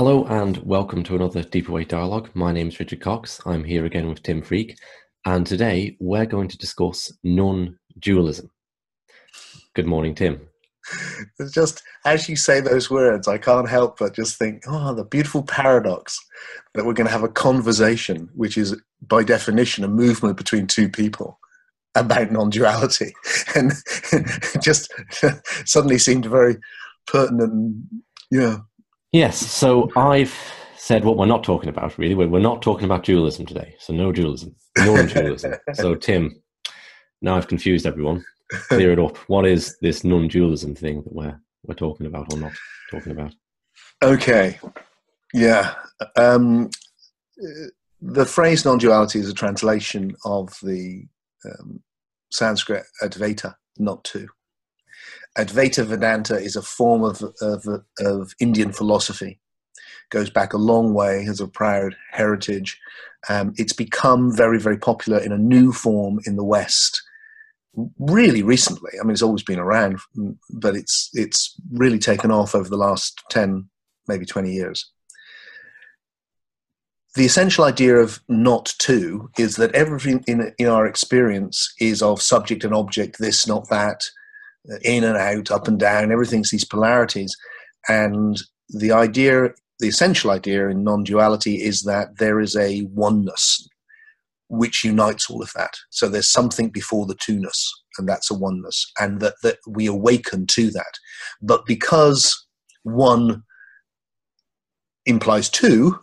Hello and welcome to another Deeper Way Dialogue. My name is Richard Cox. I'm here again with Tim Freke, and today we're going to discuss non dualism. Good morning, Tim. Just as you say those words, I can't help but just think, oh, the beautiful paradox that we're going to have a conversation, which is by definition a movement between two people about non duality. And just suddenly seemed very pertinent. Yeah. Yes. So I've said what we're not talking about, really. We're not talking about dualism today. So no dualism, non dualism. so, Tim, now I've confused everyone. Clear it up. What is this non dualism thing that we're, we're talking about or not talking about? Okay. Yeah. Um, the phrase non duality is a translation of the um, Sanskrit Advaita, not two. Advaita Vedanta is a form of, of, of Indian philosophy. Goes back a long way, has a proud heritage. Um, it's become very, very popular in a new form in the West really recently. I mean, it's always been around, but it's it's really taken off over the last ten, maybe twenty years. The essential idea of not two is that everything in, in our experience is of subject and object, this, not that, in and out, up and down, everything's these polarities. And the idea, the essential idea in non duality is that there is a oneness which unites all of that. So there's something before the two-ness, and that's a oneness, and that, that we awaken to that. But because one implies two,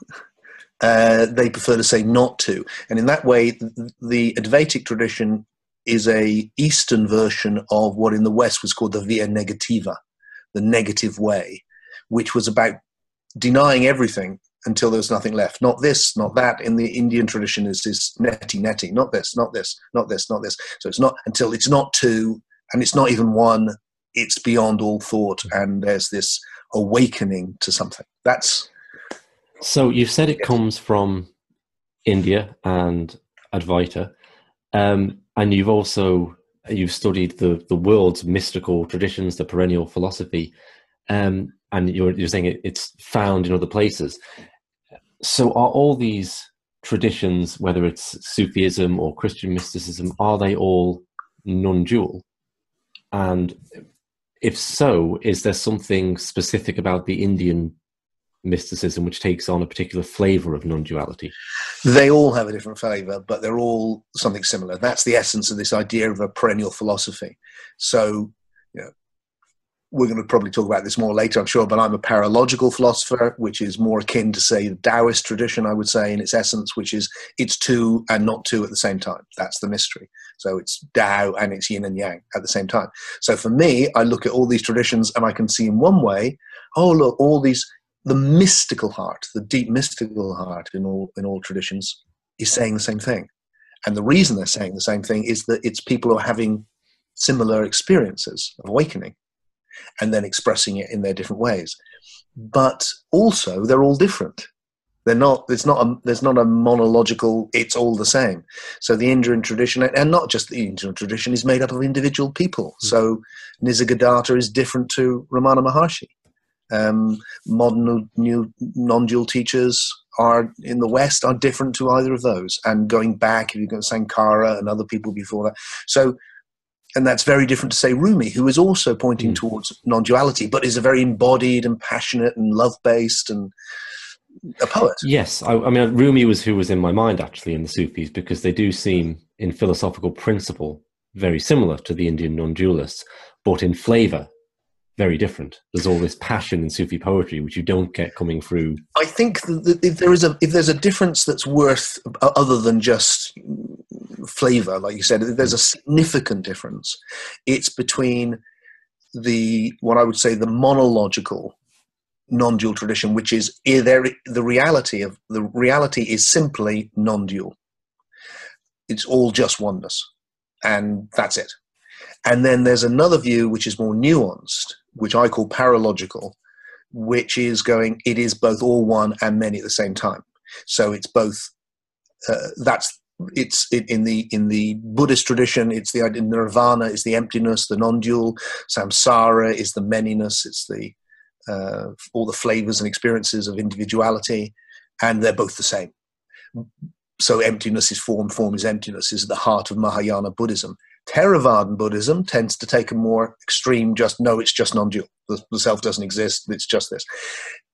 uh, they prefer to say not two. And in that way, the Advaitic tradition is a Eastern version of what in the West was called the via negativa, the negative way, which was about denying everything until there was nothing left. Not this, not that. In the Indian tradition, is this neti neti, not this, not this, not this, not this. So it's not until it's not two, and it's not even one. It's beyond all thought, and there's this awakening to something. That's so you've said it comes from India and Advaita. Um, and you've also you've studied the the world's mystical traditions, the perennial philosophy, um, and you're you're saying it, it's found in other places. So, are all these traditions, whether it's Sufism or Christian mysticism, are they all non-dual? And if so, is there something specific about the Indian mysticism which takes on a particular flavor of non-duality they all have a different flavor but they're all something similar that's the essence of this idea of a perennial philosophy so you know we're going to probably talk about this more later, I'm sure, but I'm a paralogical philosopher, which is more akin to, say, the Taoist tradition, I would say, in its essence, which is it's two and not two at the same time. That's the mystery. So it's Tao and it's yin and yang at the same time. So for me, I look at all these traditions and I can see in one way, oh, look, all these the mystical heart, the deep mystical heart in all in all traditions is saying the same thing. And the reason they're saying the same thing is that it's people who are having similar experiences of awakening and then expressing it in their different ways. But also they're all different. They're not there's not a there's not a monological it's all the same. So the Indian tradition and not just the Indian tradition is made up of individual people. Mm-hmm. So Nisargadatta is different to Ramana Maharshi. Um, modern new non-dual teachers are in the West are different to either of those. And going back, if you go Sankara and other people before that, so and that's very different to say Rumi, who is also pointing mm. towards non-duality, but is a very embodied and passionate and love-based and a poet. Yes, I, I mean Rumi was who was in my mind actually in the Sufis because they do seem, in philosophical principle, very similar to the Indian non-dualists, but in flavour very different. There's all this passion in Sufi poetry which you don't get coming through. I think that if there is a if there's a difference that's worth other than just flavor, like you said, there's a significant difference. It's between the what I would say the monological non-dual tradition, which is eh, there the reality of the reality is simply non-dual. It's all just oneness, and that's it. And then there's another view which is more nuanced, which I call paralogical, which is going, it is both all one and many at the same time. So it's both, uh, that's, it's in the in the Buddhist tradition. It's the nirvana is the emptiness, the non-dual. Samsara is the manyness. It's the uh, all the flavors and experiences of individuality, and they're both the same. So emptiness is form, form is emptiness is at the heart of Mahayana Buddhism. Theravadan Buddhism tends to take a more extreme, just no, it's just non-dual. The, the self doesn't exist. It's just this.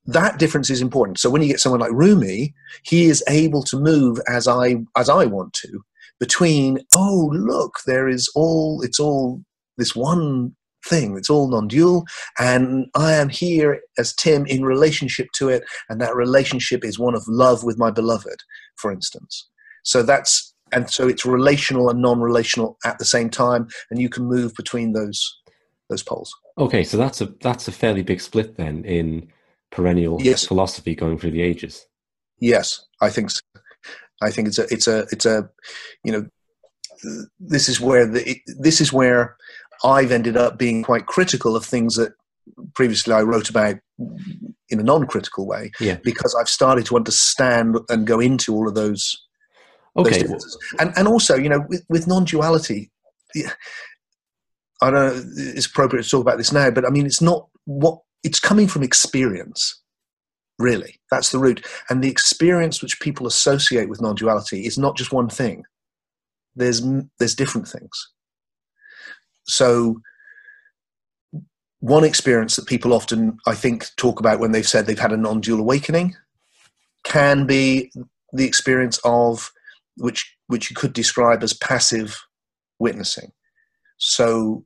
That difference is important. So when you get someone like Rumi, he is able to move as I as I want to between. Oh, look, there is all. It's all this one thing. It's all non-dual, and I am here as Tim in relationship to it, and that relationship is one of love with my beloved, for instance. So that's and so it's relational and non-relational at the same time, and you can move between those those poles. Okay, so that's a that's a fairly big split then in perennial yes. philosophy going through the ages. Yes, I think so. I think it's a it's a it's a you know this is where the this is where I've ended up being quite critical of things that previously I wrote about in a non-critical way yeah. because I've started to understand and go into all of those Okay. And and also, you know, with, with non-duality, I don't know it's appropriate to talk about this now, but I mean, it's not what it's coming from experience. Really, that's the root, and the experience which people associate with non-duality is not just one thing. There's there's different things. So, one experience that people often, I think, talk about when they've said they've had a non-dual awakening can be the experience of which which you could describe as passive witnessing. So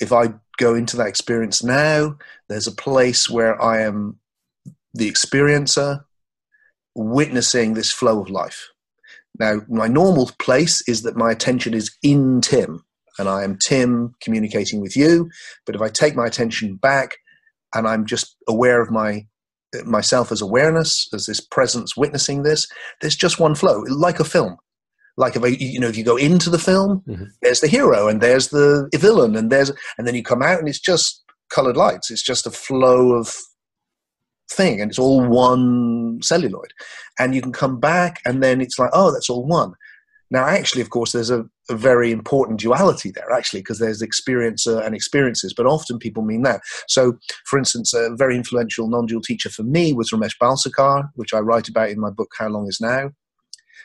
if I go into that experience now, there's a place where I am the experiencer witnessing this flow of life. Now, my normal place is that my attention is in Tim, and I am Tim communicating with you. But if I take my attention back and I'm just aware of my myself as awareness, as this presence witnessing this, there's just one flow, like a film like if I, you know if you go into the film mm-hmm. there's the hero and there's the villain and there's and then you come out and it's just colored lights. It's just a flow of thing and it's all one celluloid. And you can come back and then it's like oh that's all one. Now actually of course there's a, a very important duality there actually because there's experiencer and experiences but often people mean that. So for instance a very influential non-dual teacher for me was ramesh balsekar which i write about in my book how long is now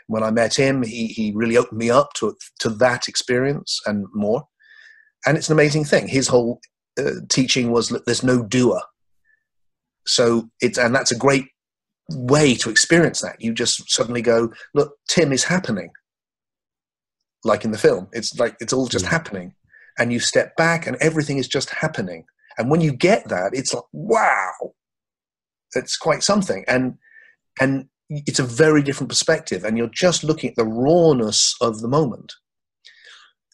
when I met him, he, he really opened me up to, to that experience and more. And it's an amazing thing. His whole uh, teaching was that there's no doer. So it's, and that's a great way to experience that. You just suddenly go, look, Tim is happening. Like in the film, it's like it's all just mm. happening. And you step back and everything is just happening. And when you get that, it's like, wow, it's quite something. And, and it's a very different perspective and you're just looking at the rawness of the moment.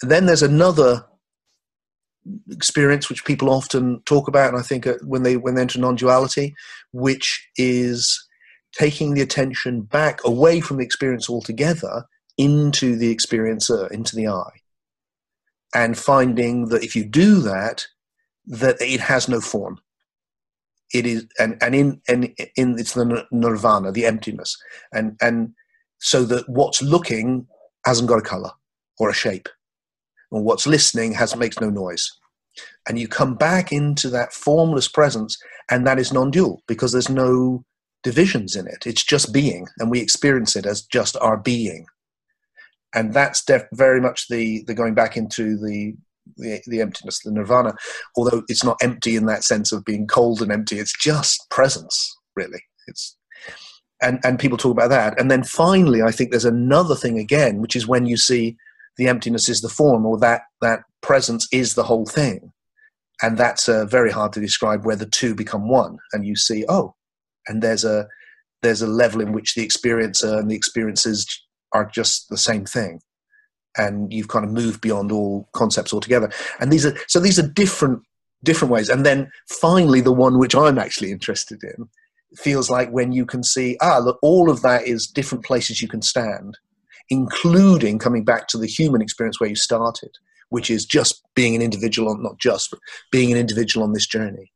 And then there's another experience which people often talk about and i think uh, when they when they enter non-duality which is taking the attention back away from the experience altogether into the experiencer into the i and finding that if you do that that it has no form it is and and in and in it's the nirvana the emptiness. And and so that what's looking hasn't got a color or a shape. And what's listening has makes no noise. And you come back into that formless presence and that is non-dual because there's no divisions in it. It's just being and we experience it as just our being. And that's def- very much the the going back into the the, the emptiness, the nirvana, although it's not empty in that sense of being cold and empty. It's just presence, really. It's and and people talk about that. And then finally, I think there's another thing again, which is when you see the emptiness is the form, or that that presence is the whole thing, and that's uh, very hard to describe where the two become one. And you see, oh, and there's a there's a level in which the experiencer and the experiences are just the same thing and you've kind of moved beyond all concepts altogether. And these are so these are different different ways. And then finally, the one which I'm actually interested in feels like when you can see ah look, all of that is different places you can stand, including coming back to the human experience where you started, which is just being an individual on not just but being an individual on this journey,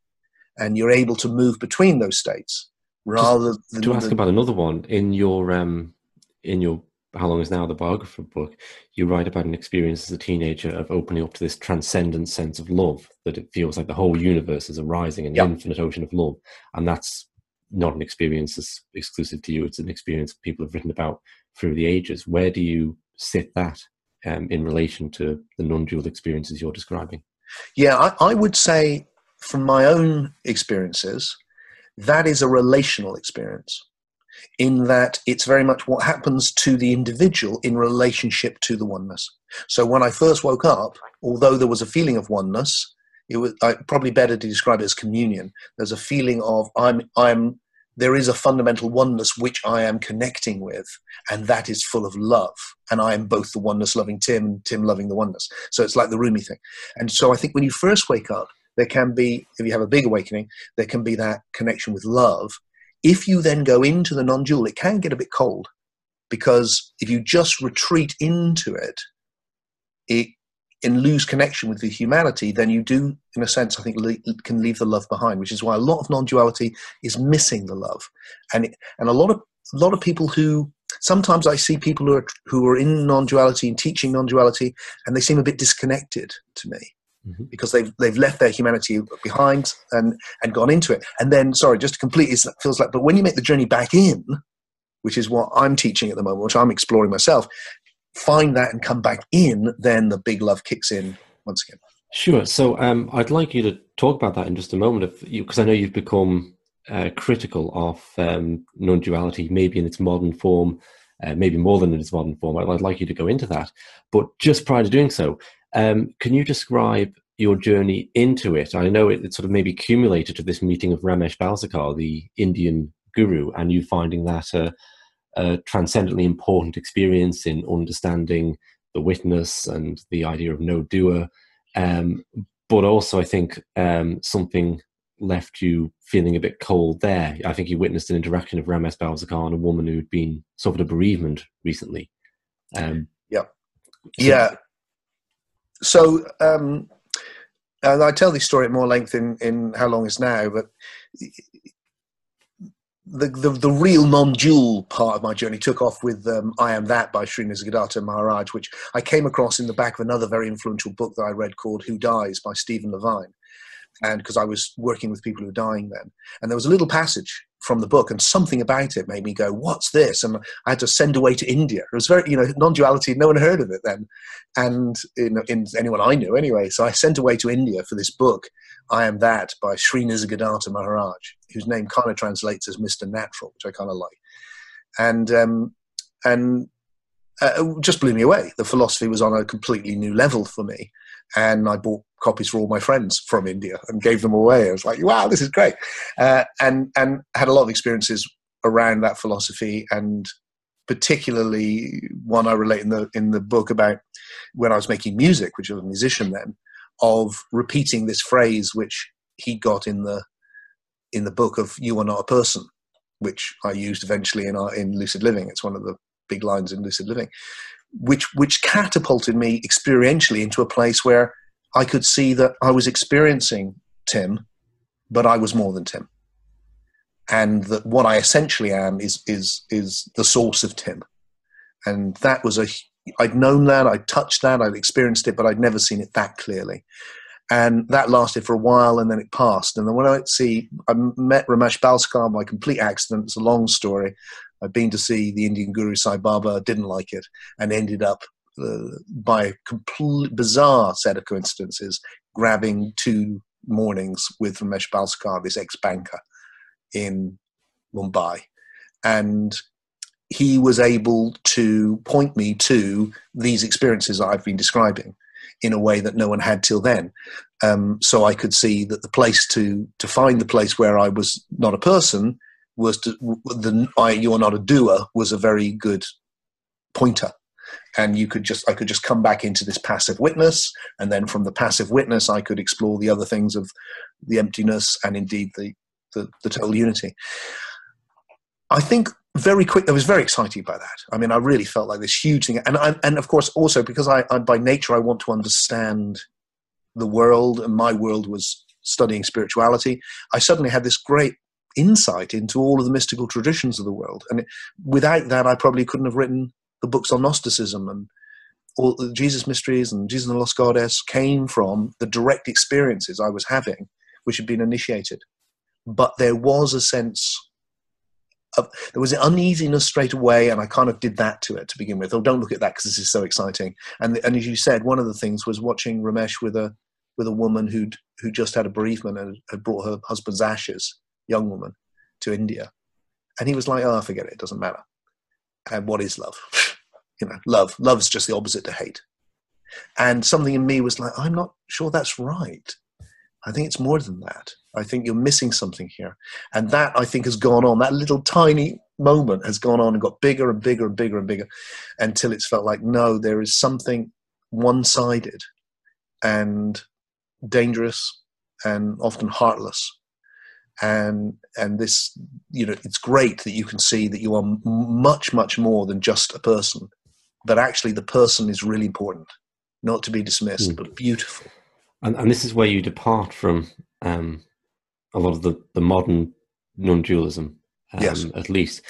and you're able to move between those states rather just than to ask about another one in your um in your How Long Is Now, the biographer book, you write about an experience as a teenager of opening up to this transcendent sense of love, that it feels like the whole universe is arising, an yep. infinite ocean of love. And that's not an experience that's exclusive to you, it's an experience people have written about through the ages. Where do you sit that um, in relation to the non dual experiences you're describing? Yeah, I, I would say from my own experiences, that is a relational experience in that it's very much what happens to the individual in relationship to the oneness. So when I first woke up, although there was a feeling of oneness, it was I, probably better to describe it as communion. There's a feeling of I'm I'm there is a fundamental oneness which I am connecting with, and that is full of love. And I am both the oneness loving Tim and Tim loving the oneness. So it's like the Rumi thing. And so I think when you first wake up, there can be, if you have a big awakening, there can be that connection with love. If you then go into the non dual, it can get a bit cold because if you just retreat into it, it and lose connection with the humanity, then you do, in a sense, I think, le- can leave the love behind. Which is why a lot of non-duality is missing the love, and it, and a lot of a lot of people who sometimes I see people who are who are in non-duality and teaching non-duality, and they seem a bit disconnected to me mm-hmm. because they've they've left their humanity behind and and gone into it. And then, sorry, just to complete, it feels like, but when you make the journey back in, which is what I'm teaching at the moment, which I'm exploring myself, find that and come back in, then the big love kicks in once again. Sure. So um, I'd like you to talk about that in just a moment, because I know you've become uh, critical of um, non-duality, maybe in its modern form, uh, maybe more than in its modern form. I'd, I'd, like you to go into that. But just prior to doing so, um, can you describe your journey into it? I know it, it, sort of maybe accumulated to this meeting of Ramesh Balsekar, the Indian guru, and you finding that uh, a transcendently important experience in understanding the witness and the idea of no doer. Um, but also, I think um, something left you feeling a bit cold there. I think you witnessed an interaction of Ramesh Balsekar and a woman who'd been suffered a bereavement recently. Um, yeah. So, yeah. So, um, and I tell this story at more length in, in How Long Is Now, but the, the, the real non-dual part of my journey took off with um, I Am That by Sri Nisargadatta Maharaj, which I came across in the back of another very influential book that I read called Who Dies by Stephen Levine and because I was working with people who were dying then. And there was a little passage from the book, and something about it made me go, "What's this?" And I had to send away to India. It was very, you know, non-duality. No one heard of it then, and in, in anyone I knew anyway. So I sent away to India for this book, "I Am That" by Sri Nisargadatta Maharaj, whose name kind of translates as Mister Natural, which I kind of like, and um, and uh, just blew me away. The philosophy was on a completely new level for me, and I bought copies for all my friends from India and gave them away. I was like, wow, this is great, uh, and and had a lot of experiences around that philosophy, and particularly one I relate in the in the book about when I was making music, which I was a musician then, of repeating this phrase which he got in the in the book of "You are not a person," which I used eventually in our, in Lucid Living. It's one of the big lines in lucid living, which which catapulted me experientially into a place where I could see that I was experiencing Tim, but I was more than Tim, and that what I essentially am is is is the source of Tim, and that was a I'd known that, I'd touched that, I'd experienced it, but I'd never seen it that clearly. And that lasted for a while and then it passed. And then when I see, I met Ramesh Balsekar by complete accident. It's a long story. I'd been to see the Indian Guru Sai Baba, didn't like it, and ended up uh, by a complete bizarre set of coincidences grabbing two mornings with Ramesh Balsekar, this ex-banker in Mumbai, and he was able to point me to these experiences I've been describing in a way that no one had till then. Um, so I could see that the place to to find the place where I was not a person was to, the I, you're not a doer was a very good pointer. And you could just i could just come back into this passive witness and then from the passive witness i could explore the other things of the emptiness and indeed the the, the total unity. I think very quick i was very excited by that. I mean i really felt like this huge thing. And I, and of course also because I, I by nature i want to understand the world and my world was studying spirituality i suddenly had this great insight into all of the mystical traditions of the world. And without that, I probably couldn't have written the books on Gnosticism and all the Jesus mysteries and Jesus and the Lost Goddess came from the direct experiences I was having, which had been initiated. But there was a sense of, there was an uneasiness straight away, and I kind of did that to it to begin with. Oh, don't look at that because this is so exciting. And and as you said, one of the things was watching Ramesh with a with a woman who'd who just had a bereavement and had brought her husband's ashes, young woman, to India, and he was like, "Oh, forget it. It doesn't matter." And what is love? you know, love. Love's just the opposite to hate. And something in me was like, I'm not sure that's right. I think it's more than that. I think you're missing something here. And that I think has gone on. That little tiny moment has gone on and got bigger and bigger and bigger and bigger until it's felt like, no, there is something one sided and dangerous and often heartless. And and this, you know, it's great that you can see that you are much, much more than just a person but actually the person is really important, not to be dismissed, mm. but beautiful. And, and, this is where you depart from um, a lot of the, the modern non-dualism, um, yes. at least.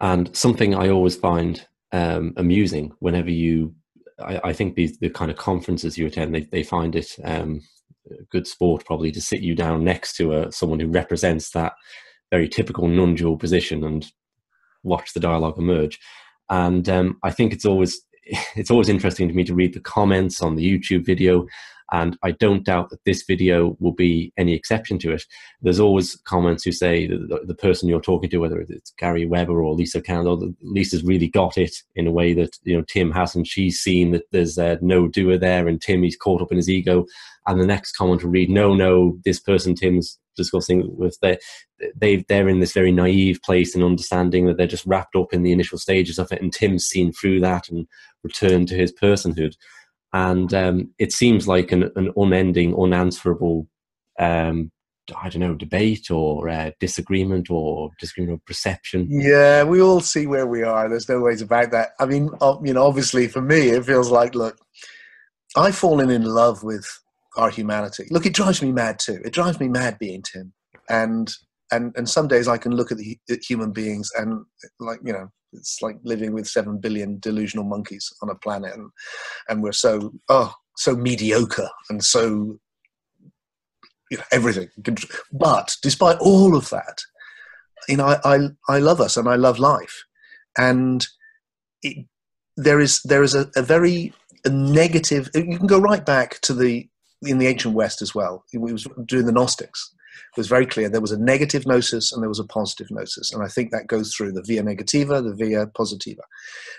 And something I always find um, amusing whenever you, I, I, think these the kind of conferences you attend, they, they find it um, good sport probably to sit you down next to a, someone who represents that very typical non-dual position and watch the dialogue emerge and um, I think it's always it's always interesting to me to read the comments on the YouTube video. And I don't doubt that this video will be any exception to it. There's always comments who say the, the person you're talking to, whether it's Gary Weber or Lisa Candle, Lisa's really got it in a way that you know Tim hasn't. She's seen that there's uh, no doer there, and Tim he's caught up in his ego. And the next comment will read, "No, no, this person Tim's discussing with they they they're in this very naive place and understanding that they're just wrapped up in the initial stages of it and tim's seen through that and returned to his personhood and um, it seems like an, an unending unanswerable um, I don't know, debate or uh, disagreement or disagreement of perception. Yeah, we all see where we are. There's no ways about that. I mean, you know, obviously for me, it feels like, look, I've fallen in love with our humanity. Look, it drives me mad too. It drives me mad being Tim. And and and some days I can look at the at human beings and like you know it's like living with seven billion delusional monkeys on a planet, and and we're so oh so mediocre and so you know everything. But despite all of that, you know I I, I love us and I love life, and it, there is there is a, a very a negative. You can go right back to the in the ancient West as well. He was doing the Gnostics. It was very clear there was a negative gnosis and there was a positive gnosis. And I think that goes through the via negativa, the via positiva.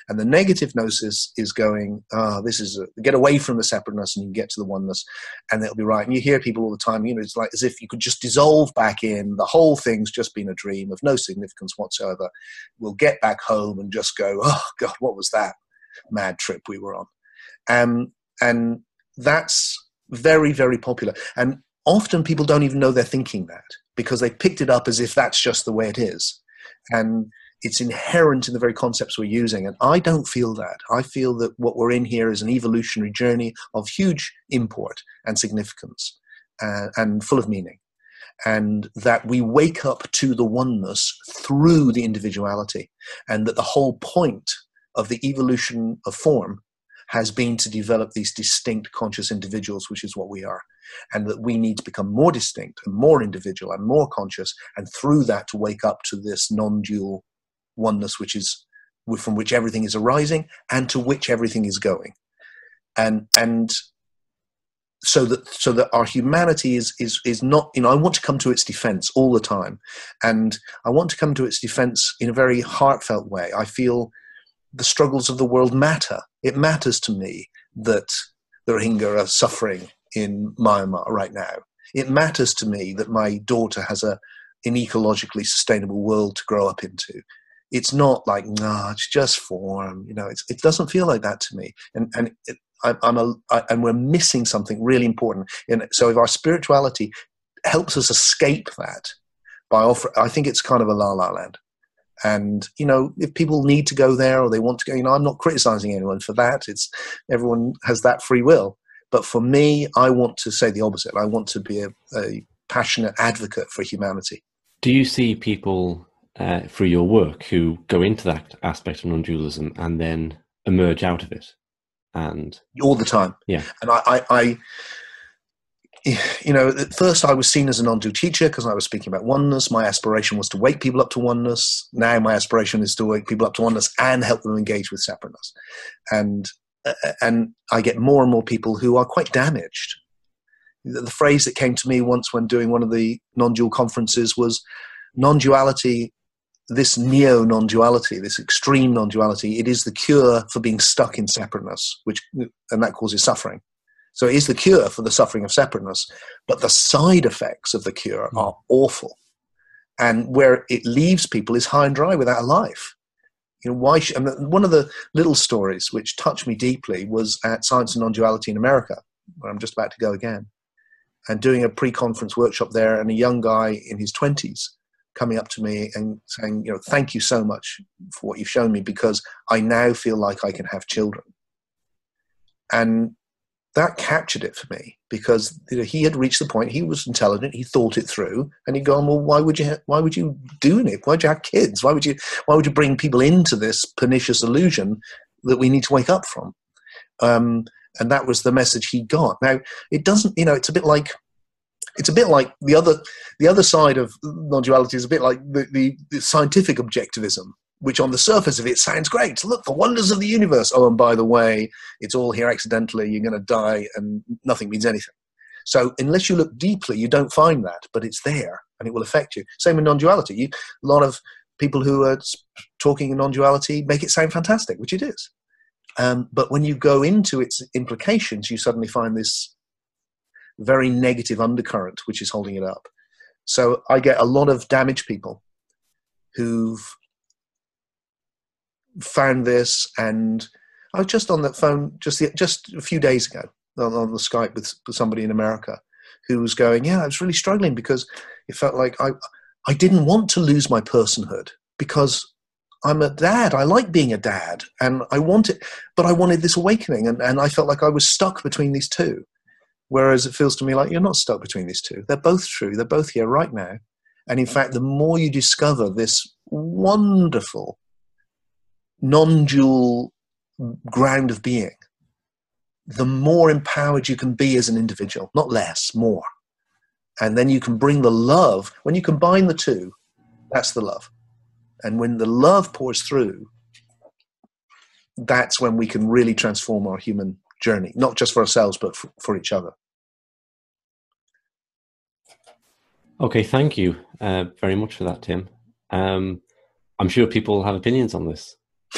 And the negative gnosis is going, ah, oh, this is, a, get away from the separateness and you get to the oneness and it'll be right. And you hear people all the time, you know, it's like as if you could just dissolve back in, the whole thing's just been a dream of no significance whatsoever. We'll get back home and just go, oh God, what was that mad trip we were on? Um, and that's very, very popular. And often people don't even know they're thinking that because they picked it up as if that's just the way it is. And it's inherent in the very concepts we're using. And I don't feel that. I feel that what we're in here is an evolutionary journey of huge import and significance uh, and full of meaning. And that we wake up to the oneness through the individuality. And that the whole point of the evolution of form has been to develop these distinct conscious individuals, which is what we are. And that we need to become more distinct and more individual and more conscious, and through that to wake up to this non dual oneness, which is from which everything is arising and to which everything is going. And, and so that so that our humanity is is is not you know I want to come to its defense all the time and I want to come to its defense in a very heartfelt way I feel the struggles of the world matter. It matters to me that the Rohingya are suffering in Myanmar right now. It matters to me that my daughter has a an ecologically sustainable world to grow up into. It's not like, nah, it's just form. You know, it doesn't feel like that to me. And and it, I, I'm a, I, and we're missing something really important. And so if our spirituality helps us escape that by offering, I think it's kind of a la la land. And you know, if people need to go there or they want to go, you know, I'm not criticizing anyone for that. It's everyone has that free will. But for me, I want to say the opposite. I want to be a, a passionate advocate for humanity. Do you see people uh, through your work who go into that aspect of non-dualism and then emerge out of it. And all the time. Yeah. And I, I, I you know, at first I was seen as a non-dual teacher because I was speaking about oneness. My aspiration was to wake people up to oneness. Now my aspiration is to wake people up to oneness and help them engage with separateness. And uh, and I get more and more people who are quite damaged. The, the phrase that came to me once when doing one of the non-dual conferences was non-duality this neo non-duality, this extreme non-duality, it is the cure for being stuck in separateness, which and that causes suffering. So it is the cure for the suffering of separateness, but the side effects of the cure hmm. are awful, and where it leaves people is high and dry without a life. You know why? Sh- and one of the little stories which touched me deeply was at Science and Non-Duality in America, where I'm just about to go again, and doing a pre-conference workshop there, and a young guy in his twenties coming up to me and saying, you know, thank you so much for what you've shown me because I now feel like I can have children. And that captured it for me because you know, he had reached the point he was intelligent he thought it through and he'd gone well why would you ha- why would you do it why would you have kids? Why would you why would you bring people into this pernicious illusion that we need to wake up from? Um, and that was the message he got. Now it doesn't you know it's a bit like it's a bit like the other the other side of non-duality is a bit like the, the, the, scientific objectivism which on the surface of it sounds great. Look the wonders of the universe. Oh and by the way it's all here accidentally. You're going to die and nothing means anything. So unless you look deeply you don't find that but it's there and it will affect you. Same with non-duality. You, a lot of people who are talking in non-duality make it sound fantastic which it is. Um, but when you go into its implications you suddenly find this very negative undercurrent which is holding it up. So I get a lot of damaged people who've found this, and I was just on the phone just the, just a few days ago on, on the Skype with, with somebody in America who was going, "Yeah, I was really struggling because it felt like I I didn't want to lose my personhood because I'm a dad. I like being a dad, and I wanted, but I wanted this awakening, and, and I felt like I was stuck between these two. Whereas it feels to me like you're not stuck between these two. They're both true. They're both here right now. And in fact, the more you discover this wonderful non dual ground of being, the more empowered you can be as an individual, not less, more. And then you can bring the love. When you combine the two, that's the love. And when the love pours through, that's when we can really transform our human journey, not just for ourselves, but for, for each other. Okay, thank you uh, very much for that, Tim. Um, I'm sure people have opinions on this.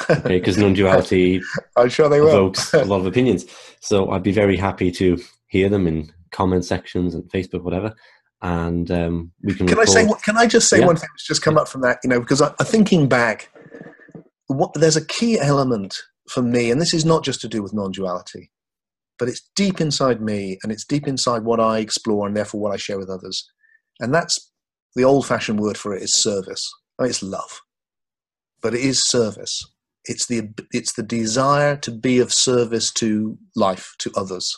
Okay, because non-duality I'm sure they will. evokes a lot of opinions. So I'd be very happy to hear them in comment sections and Facebook, whatever. And um, we can. Can record. I say? Can I just say Yeah. one thing that's just come up from that? You know, because I, I thinking back, what, there's a key element for me, and this is not just to do with non-duality, but it's deep inside me, and it's deep inside what I explore, and therefore what I share with others. And that's the old-fashioned word for it is service. I mean, it's love, but it is service. It's the it's the desire to be of service to life, to others.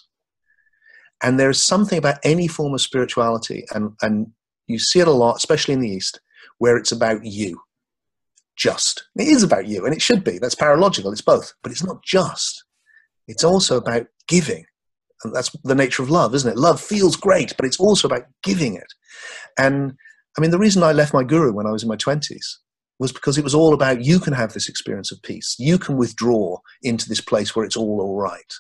And there is something about any form of spirituality, and, and you see it a lot, especially in the East, where it's about you. Just. It is about you, and it should be. That's paralogical, it's both. But it's not just. It's also about giving. And that's the nature of love, isn't it? Love feels great, but it's also about giving it. And I mean, the reason I left my guru when I was in my 20s was because it was all about you can have this experience of peace. You can withdraw into this place where it's all all right.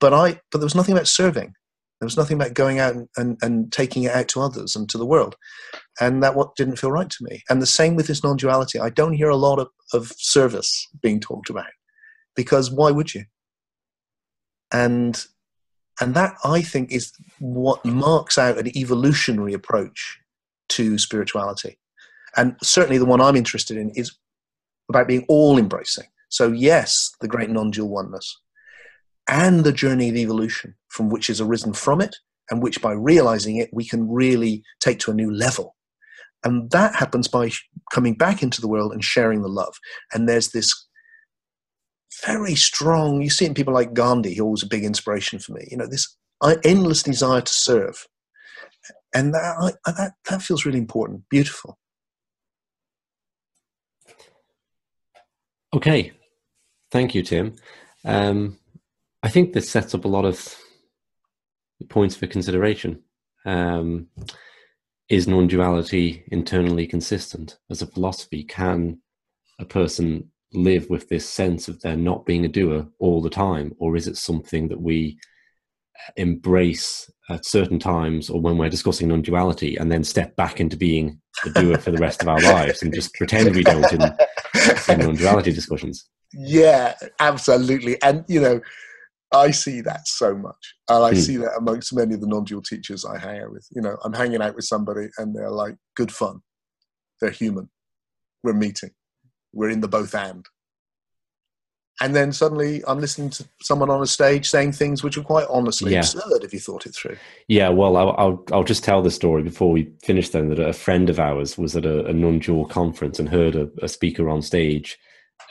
But I, but there was nothing about serving. There was nothing about going out and, and, and taking it out to others and to the world. And that what didn't feel right to me. And the same with this non-duality. I don't hear a lot of, of service being talked about because why would you? And and that I think is what marks out an evolutionary approach to spirituality. And certainly the one I'm interested in is about being all embracing. So, yes, the great non dual oneness and the journey of evolution from which has arisen from it, and which by realizing it, we can really take to a new level. And that happens by coming back into the world and sharing the love. And there's this very strong, you see in people like Gandhi, who was a big inspiration for me, you know, this endless desire to serve. And that, that, that feels really important, beautiful. Okay. Thank you, Tim. Um, I think this sets up a lot of points for consideration. Um, is non duality internally consistent as a philosophy? Can a person live with this sense of there not being a doer all the time? Or is it something that we embrace at certain times or when we're discussing non duality and then step back into being a doer for the rest of our lives and just pretend we don't in, in non duality discussions? Yeah, absolutely. And, you know, I see that so much. And I mm. see that amongst many of the non dual teachers I hang out with. You know, I'm hanging out with somebody and they're like, good fun. They're human. We're meeting. We're in the both and. And then suddenly I'm listening to someone on a stage saying things which are quite honestly yeah. absurd if you thought it through. Yeah, well, I'll, I'll, I'll, just tell the story before we finish then that a friend of ours was at a, a non dual conference and heard a, a speaker on stage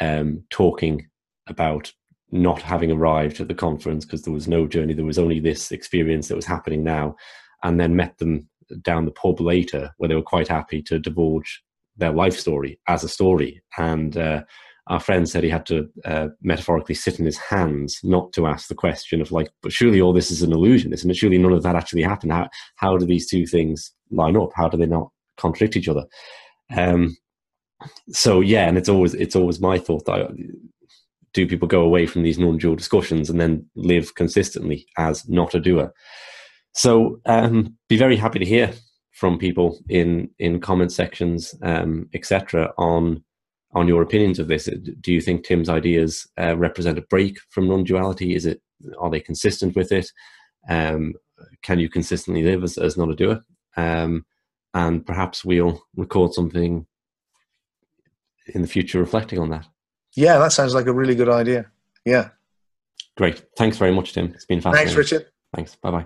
um, talking about not having arrived at the conference because there was no journey, there was only this experience that was happening now, and then met them down the pub later where they were quite happy to divulge their life story as a story. And uh, our friend said he had to uh, metaphorically sit in his hands not to ask the question of like, but surely all this is an illusion, isn't it? Surely none of that actually happened. How how do these two things line up? How do they not contradict each other? Um, so yeah, and it's always it's always my thought that I, do people go away from these non-dual discussions and then live consistently as not a doer? So um, be very happy to hear from people in in comment sections, um, etc. on on your opinions of this. Do you think Tim's ideas uh, represent a break from non-duality? Is it are they consistent with it? Um, can you consistently live as, as not a doer? Um, and perhaps we'll record something in the future reflecting on that. Yeah, that sounds like a really good idea. Yeah. Great. Thanks very much, Tim. It's been fascinating. Thanks, Richard. Thanks. Bye bye.